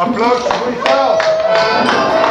Aplausos, bonitão!